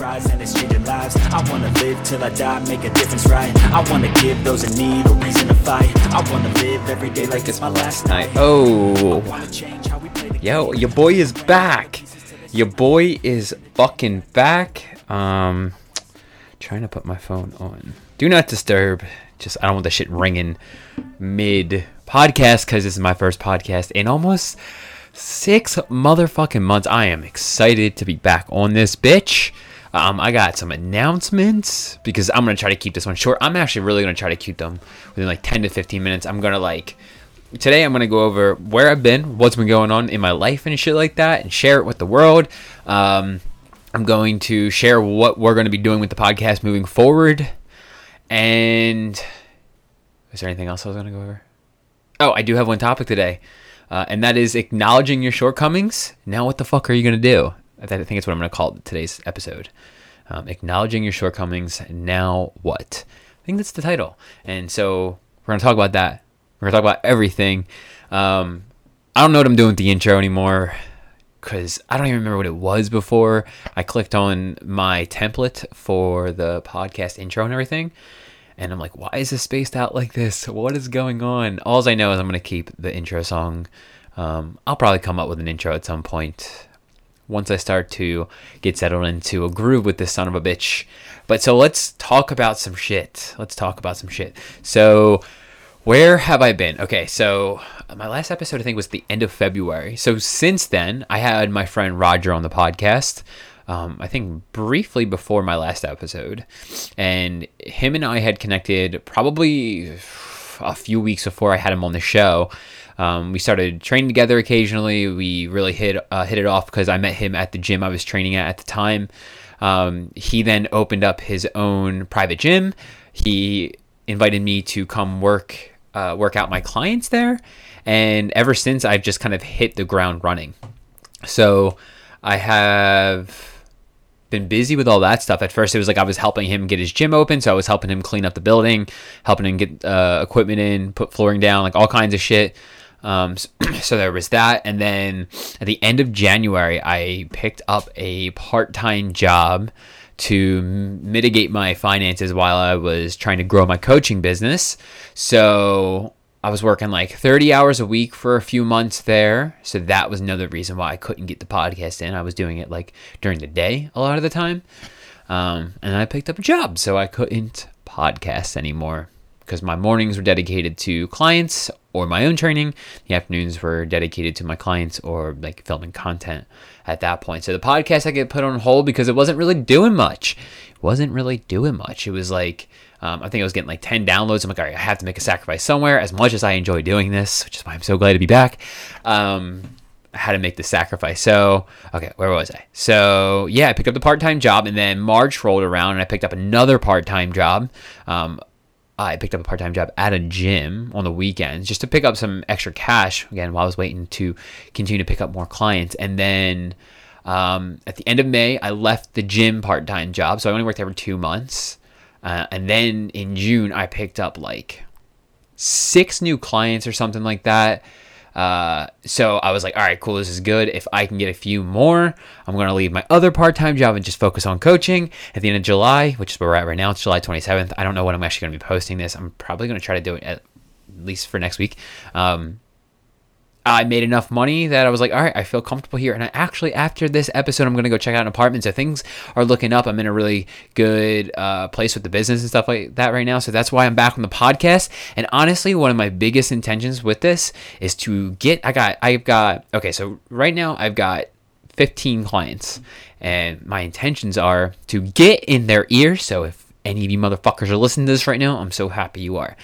rise and it's changing lives. I wanna live till I die, make a difference, right? I wanna give those in need a reason to fight. I wanna live every day like it's my last night. Oh, Wanna change how we play the yo, your boy is back. Your boy is fucking back. Um, trying to put my phone on. Do not disturb. Just I don't want the shit ringing mid podcast because this is my first podcast in almost six motherfucking months. I am excited to be back on this bitch. Um, I got some announcements because I'm gonna try to keep this one short. I'm actually really gonna try to keep them within like 10 to 15 minutes. I'm gonna like today I'm gonna go over where I've been, what's been going on in my life and shit like that, and share it with the world. Um, I'm going to share what we're gonna be doing with the podcast moving forward. And is there anything else I was gonna go over? Oh, I do have one topic today, uh, and that is acknowledging your shortcomings. Now, what the fuck are you gonna do? I think it's what I'm gonna call today's episode. Um, acknowledging your shortcomings. Now what? I think that's the title. And so we're gonna talk about that. We're gonna talk about everything. Um, I don't know what I'm doing with the intro anymore because I don't even remember what it was before. I clicked on my template for the podcast intro and everything. And I'm like, why is this spaced out like this? What is going on? All I know is I'm going to keep the intro song. Um, I'll probably come up with an intro at some point once I start to get settled into a groove with this son of a bitch. But so let's talk about some shit. Let's talk about some shit. So, where have I been? Okay, so my last episode I think was the end of February. So since then, I had my friend Roger on the podcast. Um, I think briefly before my last episode, and him and I had connected probably a few weeks before I had him on the show. Um, we started training together occasionally. We really hit uh, hit it off because I met him at the gym I was training at at the time. Um, he then opened up his own private gym. He invited me to come work uh, work out my clients there, and ever since I've just kind of hit the ground running. So I have been busy with all that stuff. At first, it was like I was helping him get his gym open, so I was helping him clean up the building, helping him get uh, equipment in, put flooring down, like all kinds of shit. Um, so, so there was that, and then at the end of January, I picked up a part-time job to mitigate my finances while I was trying to grow my coaching business. So I was working like 30 hours a week for a few months there. So that was another reason why I couldn't get the podcast in. I was doing it like during the day a lot of the time. Um, and I picked up a job, so I couldn't podcast anymore because my mornings were dedicated to clients or my own training. The afternoons were dedicated to my clients or like filming content at that point. So the podcast I get put on hold because it wasn't really doing much. It wasn't really doing much. It was like um, I think I was getting like 10 downloads. I'm like, all right, I have to make a sacrifice somewhere. As much as I enjoy doing this, which is why I'm so glad to be back, um, I had to make the sacrifice. So, okay, where was I? So, yeah, I picked up the part time job, and then March rolled around, and I picked up another part time job. Um, I picked up a part time job at a gym on the weekends just to pick up some extra cash again while I was waiting to continue to pick up more clients. And then um, at the end of May, I left the gym part time job. So I only worked there for two months. Uh, and then in June, I picked up like six new clients or something like that. Uh, so I was like, all right, cool, this is good. If I can get a few more, I'm going to leave my other part time job and just focus on coaching. At the end of July, which is where we're at right now, it's July 27th. I don't know when I'm actually going to be posting this. I'm probably going to try to do it at least for next week. Um, I made enough money that I was like, all right, I feel comfortable here. And I actually, after this episode, I'm going to go check out an apartment. So things are looking up. I'm in a really good uh, place with the business and stuff like that right now. So that's why I'm back on the podcast. And honestly, one of my biggest intentions with this is to get, I got, I've got, okay, so right now I've got 15 clients. And my intentions are to get in their ear. So if any of you motherfuckers are listening to this right now, I'm so happy you are.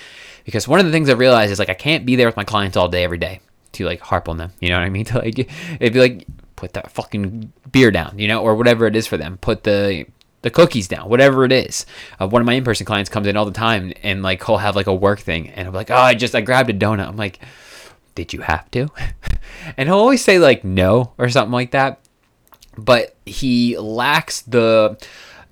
Because one of the things I realized is like I can't be there with my clients all day, every day to like harp on them. You know what I mean? To like, it'd be like put that fucking beer down, you know, or whatever it is for them. Put the the cookies down, whatever it is. Uh, one of my in-person clients comes in all the time, and like he'll have like a work thing, and I'm like, oh, I just I grabbed a donut. I'm like, did you have to? and he'll always say like no or something like that, but he lacks the.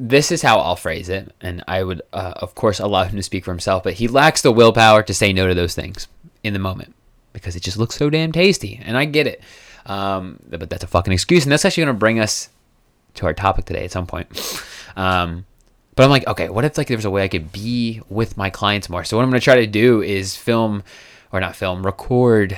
This is how I'll phrase it, and I would, uh, of course, allow him to speak for himself. But he lacks the willpower to say no to those things in the moment because it just looks so damn tasty. And I get it. Um, but that's a fucking excuse. And that's actually going to bring us to our topic today at some point. Um, but I'm like, okay, what if like there was a way I could be with my clients more? So what I'm gonna try to do is film, or not film, record.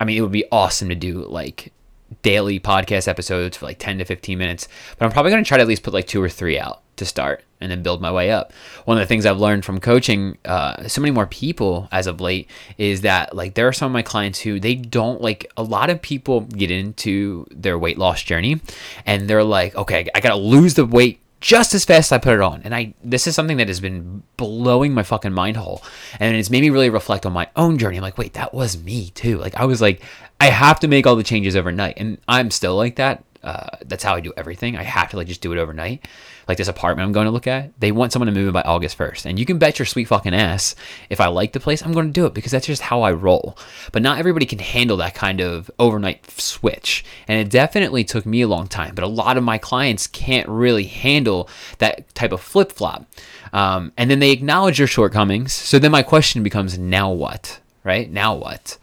I mean, it would be awesome to do like daily podcast episodes for like 10 to 15 minutes, but I'm probably gonna try to at least put like two or three out to start and then build my way up. One of the things I've learned from coaching uh, so many more people as of late is that like there are some of my clients who they don't like a lot of people get into their weight loss journey and they're like, okay, I gotta lose the weight just as fast as I put it on. And I this is something that has been blowing my fucking mind hole. And it's made me really reflect on my own journey. I'm like, wait, that was me too. Like I was like, I have to make all the changes overnight. And I'm still like that. Uh, that's how I do everything. I have to like just do it overnight like this apartment I'm going to look at, they want someone to move in by August 1st. And you can bet your sweet fucking ass if I like the place, I'm going to do it because that's just how I roll. But not everybody can handle that kind of overnight switch. And it definitely took me a long time, but a lot of my clients can't really handle that type of flip flop. Um, and then they acknowledge your shortcomings. So then my question becomes now what? Right? Now what?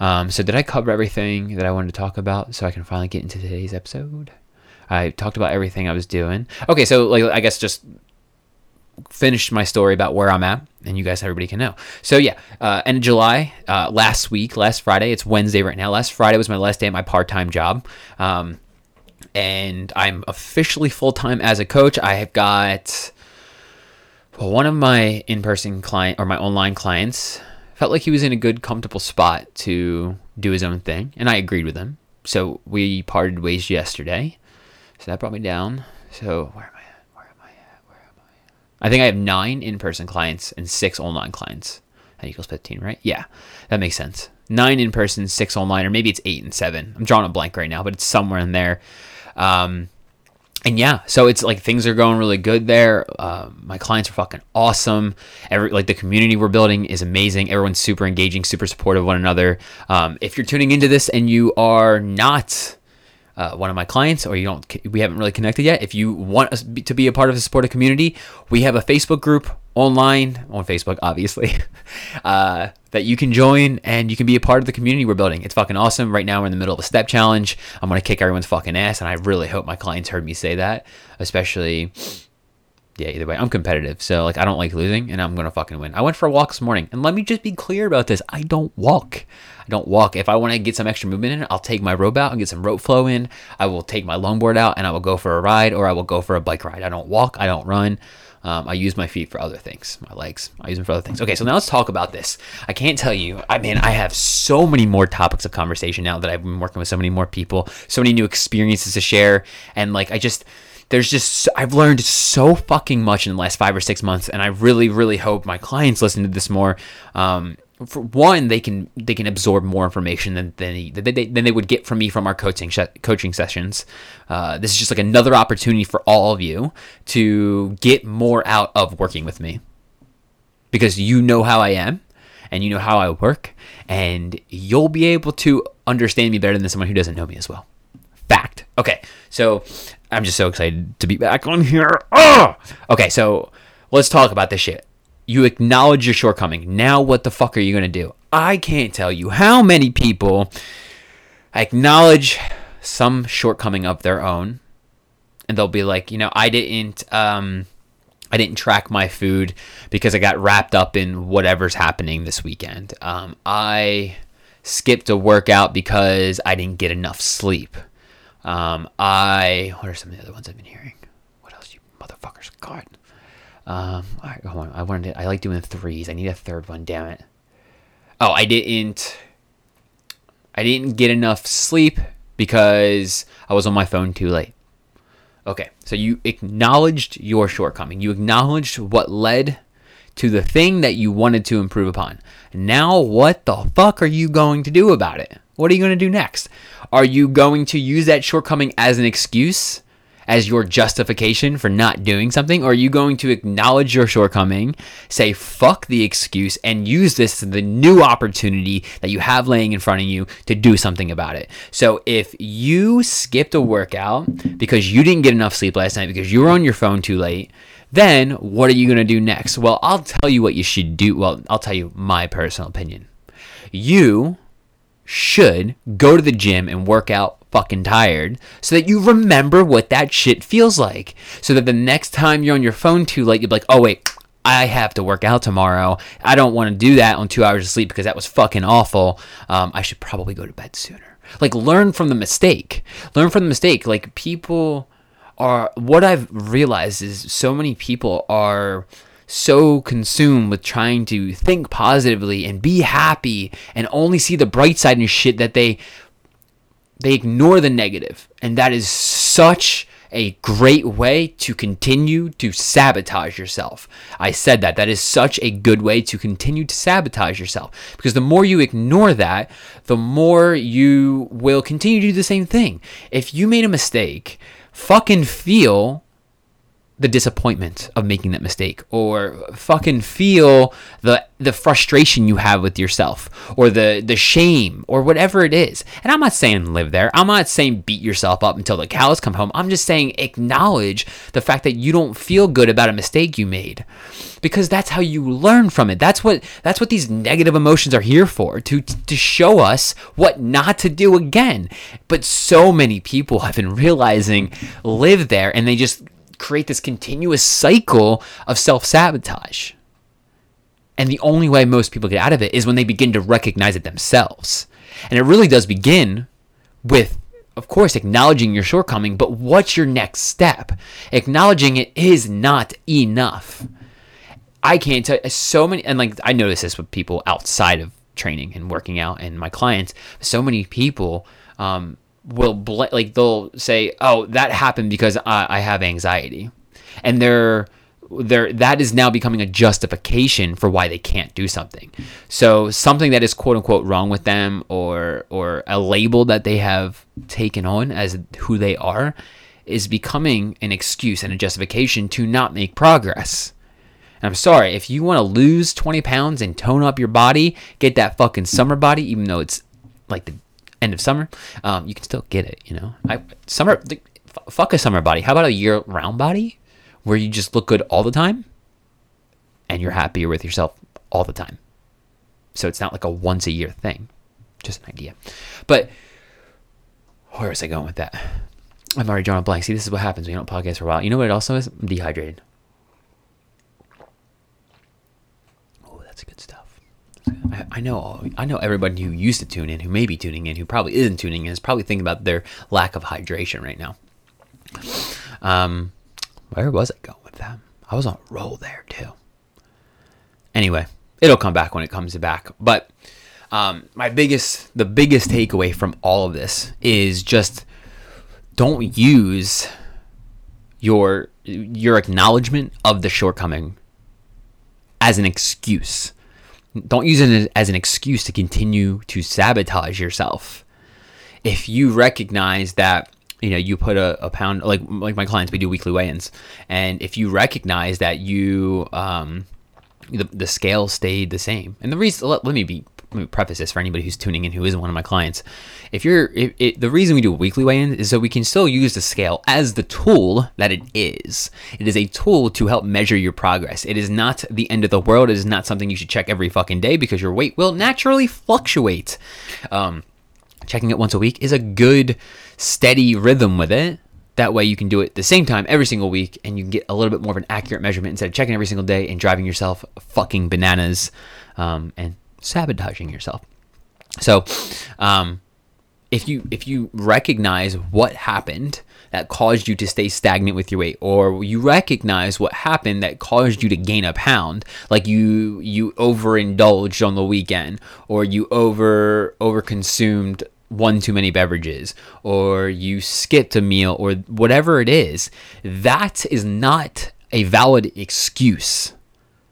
Um, so did I cover everything that I wanted to talk about so I can finally get into today's episode? I talked about everything I was doing. Okay, so like I guess just finished my story about where I'm at, and you guys, everybody can know. So yeah, uh, end of July, uh, last week, last Friday. It's Wednesday right now. Last Friday was my last day at my part-time job, um, and I'm officially full-time as a coach. I have got well, one of my in-person client or my online clients felt like he was in a good, comfortable spot to do his own thing, and I agreed with him. So we parted ways yesterday. So that brought me down. So where am I at? Where am I at? Where am I at? I think I have nine in person clients and six online clients. That equals 15, right? Yeah, that makes sense. Nine in person, six online, or maybe it's eight and seven. I'm drawing a blank right now, but it's somewhere in there. Um, and yeah, so it's like things are going really good there. Uh, my clients are fucking awesome. Every like the community we're building is amazing. Everyone's super engaging, super supportive of one another. Um, if you're tuning into this and you are not uh, one of my clients or you don't we haven't really connected yet if you want us to be a part of the supportive community we have a facebook group online on facebook obviously uh, that you can join and you can be a part of the community we're building it's fucking awesome right now we're in the middle of a step challenge i'm gonna kick everyone's fucking ass and i really hope my clients heard me say that especially yeah, either way, I'm competitive. So like I don't like losing and I'm gonna fucking win. I went for a walk this morning and let me just be clear about this. I don't walk. I don't walk. If I want to get some extra movement in, I'll take my rope out and get some rope flow in. I will take my longboard out and I will go for a ride or I will go for a bike ride. I don't walk. I don't run. Um, I use my feet for other things, my legs. I use them for other things. Okay, so now let's talk about this. I can't tell you. I mean, I have so many more topics of conversation now that I've been working with so many more people, so many new experiences to share, and like I just there's just I've learned so fucking much in the last five or six months, and I really, really hope my clients listen to this more. Um, for one, they can they can absorb more information than than they, than they would get from me from our coaching coaching sessions. Uh, this is just like another opportunity for all of you to get more out of working with me because you know how I am and you know how I work, and you'll be able to understand me better than someone who doesn't know me as well. Fact. Okay, so I'm just so excited to be back on here. Oh! Okay, so let's talk about this shit. You acknowledge your shortcoming. Now, what the fuck are you going to do? I can't tell you how many people acknowledge some shortcoming of their own and they'll be like, you know, I didn't um I didn't track my food because I got wrapped up in whatever's happening this weekend. Um, I skipped a workout because I didn't get enough sleep. Um, I what are some of the other ones I've been hearing? What else, you motherfuckers? God. Um, I, I wanted. To, I like doing threes. I need a third one. Damn it. Oh, I didn't. I didn't get enough sleep because I was on my phone too late. Okay, so you acknowledged your shortcoming. You acknowledged what led to the thing that you wanted to improve upon. Now, what the fuck are you going to do about it? What are you going to do next? Are you going to use that shortcoming as an excuse, as your justification for not doing something? Or are you going to acknowledge your shortcoming, say fuck the excuse, and use this as the new opportunity that you have laying in front of you to do something about it? So if you skipped a workout because you didn't get enough sleep last night because you were on your phone too late, then what are you going to do next? Well, I'll tell you what you should do. Well, I'll tell you my personal opinion. You should go to the gym and work out fucking tired so that you remember what that shit feels like. So that the next time you're on your phone too late, you'll be like, oh, wait, I have to work out tomorrow. I don't want to do that on two hours of sleep because that was fucking awful. Um, I should probably go to bed sooner. Like, learn from the mistake. Learn from the mistake. Like, people are, what I've realized is so many people are so consumed with trying to think positively and be happy and only see the bright side and shit that they they ignore the negative and that is such a great way to continue to sabotage yourself. I said that. That is such a good way to continue to sabotage yourself. Because the more you ignore that, the more you will continue to do the same thing. If you made a mistake, fucking feel the disappointment of making that mistake or fucking feel the the frustration you have with yourself or the the shame or whatever it is. And I'm not saying live there. I'm not saying beat yourself up until the cows come home. I'm just saying acknowledge the fact that you don't feel good about a mistake you made. Because that's how you learn from it. That's what that's what these negative emotions are here for, to to show us what not to do again. But so many people have been realizing live there and they just create this continuous cycle of self sabotage. And the only way most people get out of it is when they begin to recognize it themselves. And it really does begin with, of course, acknowledging your shortcoming, but what's your next step? Acknowledging it is not enough. I can't tell so many, and like I notice this with people outside of training and working out and my clients, so many people um, will bl- like they'll say, "Oh, that happened because I, I have anxiety," and they're they're that is now becoming a justification for why they can't do something. So something that is quote unquote wrong with them, or or a label that they have taken on as who they are, is becoming an excuse and a justification to not make progress. I'm sorry, if you want to lose 20 pounds and tone up your body, get that fucking summer body, even though it's like the end of summer, um, you can still get it. You know, I summer f- fuck a summer body. How about a year round body where you just look good all the time and you're happier with yourself all the time. So it's not like a once a year thing. Just an idea. But where was I going with that? I'm already drawing a blank. See, this is what happens when you don't podcast for a while. You know what it also is? I'm dehydrated. Oh, that's good stuff. I, know I know everybody who used to tune in, who may be tuning in, who probably isn't tuning in, is probably thinking about their lack of hydration right now. Um, where was I going with that? I was on a roll there too. Anyway, it'll come back when it comes back. But um, my biggest, the biggest takeaway from all of this is just don't use your your acknowledgement of the shortcoming as an excuse don't use it as an excuse to continue to sabotage yourself. If you recognize that you know you put a, a pound like like my clients we do weekly weigh-ins and if you recognize that you um the, the scale stayed the same and the reason let, let me be preface this for anybody who's tuning in who isn't one of my clients. If you're, it, the reason we do weekly weigh-in is so we can still use the scale as the tool that it is. It is a tool to help measure your progress. It is not the end of the world. It is not something you should check every fucking day because your weight will naturally fluctuate. Um, checking it once a week is a good, steady rhythm with it. That way you can do it the same time every single week and you can get a little bit more of an accurate measurement instead of checking every single day and driving yourself fucking bananas um, and sabotaging yourself. So, um, if you if you recognize what happened that caused you to stay stagnant with your weight, or you recognize what happened that caused you to gain a pound, like you you overindulged on the weekend, or you over overconsumed one too many beverages, or you skipped a meal, or whatever it is, that is not a valid excuse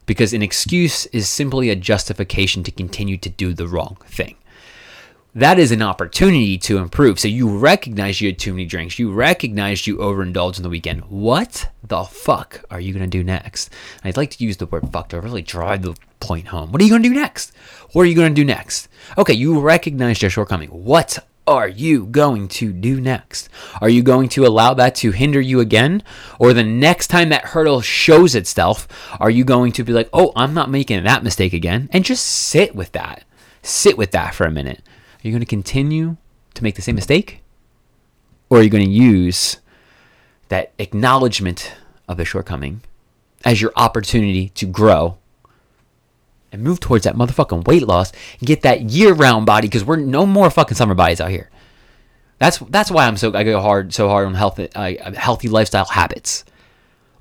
because an excuse is simply a justification to continue to do the wrong thing. That is an opportunity to improve. So you recognize you had too many drinks. You recognize you overindulged in the weekend. What the fuck are you going to do next? I'd like to use the word fuck to really drive the point home. What are you going to do next? What are you going to do next? Okay, you recognize your shortcoming. What are you going to do next? Are you going to allow that to hinder you again? Or the next time that hurdle shows itself, are you going to be like, oh, I'm not making that mistake again? And just sit with that. Sit with that for a minute. Are you going to continue to make the same mistake? Or are you going to use that acknowledgement of the shortcoming as your opportunity to grow and move towards that motherfucking weight loss and get that year-round body because we're no more fucking summer bodies out here. That's that's why I'm so I go hard so hard on health uh, healthy lifestyle habits.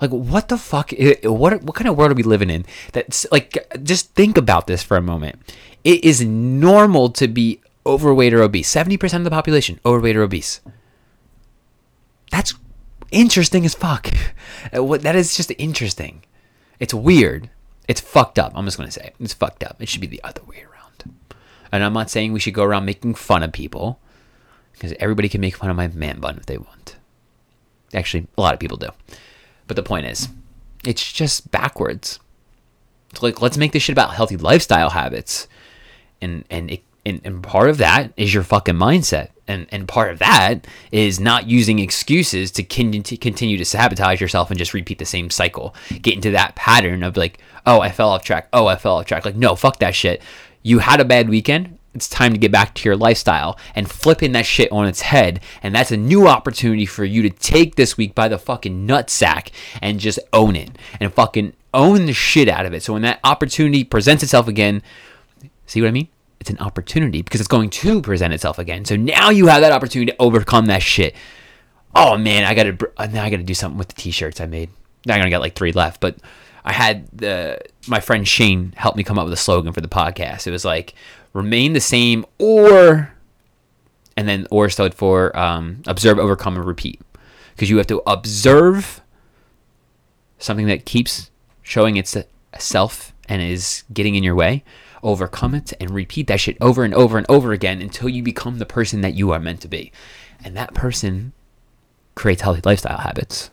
Like what the fuck? What what kind of world are we living in? That's like just think about this for a moment. It is normal to be overweight or obese. Seventy percent of the population overweight or obese. That's interesting as fuck. That is just interesting. It's weird. It's fucked up. I'm just gonna say it's fucked up. It should be the other way around. And I'm not saying we should go around making fun of people because everybody can make fun of my man bun if they want. Actually, a lot of people do. But the point is, it's just backwards. It's like let's make this shit about healthy lifestyle habits, and and it, and, and part of that is your fucking mindset, and and part of that is not using excuses to continue to sabotage yourself and just repeat the same cycle. Get into that pattern of like, oh, I fell off track. Oh, I fell off track. Like, no, fuck that shit. You had a bad weekend it's time to get back to your lifestyle and flipping that shit on its head. And that's a new opportunity for you to take this week by the fucking nutsack and just own it and fucking own the shit out of it. So when that opportunity presents itself again, see what I mean? It's an opportunity because it's going to present itself again. So now you have that opportunity to overcome that shit. Oh man, I gotta now I gotta do something with the t-shirts I made. Now I'm gonna get like three left, but I had the my friend Shane help me come up with a slogan for the podcast. It was like remain the same or and then or stood for um, observe, overcome, and repeat. Because you have to observe something that keeps showing itself and is getting in your way, overcome it, and repeat that shit over and over and over again until you become the person that you are meant to be. And that person creates healthy lifestyle habits.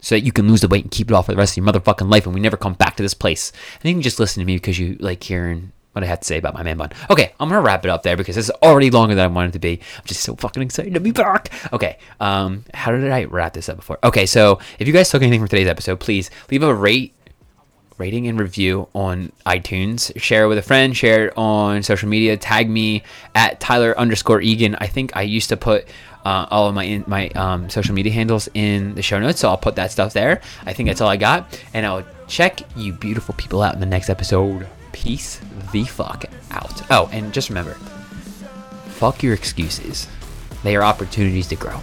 So that you can lose the weight and keep it off for the rest of your motherfucking life and we never come back to this place. And you can just listen to me because you like hearing what I had to say about my man bun. Okay, I'm gonna wrap it up there because this is already longer than I wanted to be. I'm just so fucking excited to be back. Okay, um, how did I wrap this up before? Okay, so if you guys took anything from today's episode, please leave a rate, rating, and review on iTunes. Share it with a friend. Share it on social media. Tag me at Tyler underscore Egan. I think I used to put. Uh, all of my my um, social media handles in the show notes, so I'll put that stuff there. I think that's all I got, and I'll check you beautiful people out in the next episode. Peace the fuck out. Oh, and just remember fuck your excuses. They are opportunities to grow.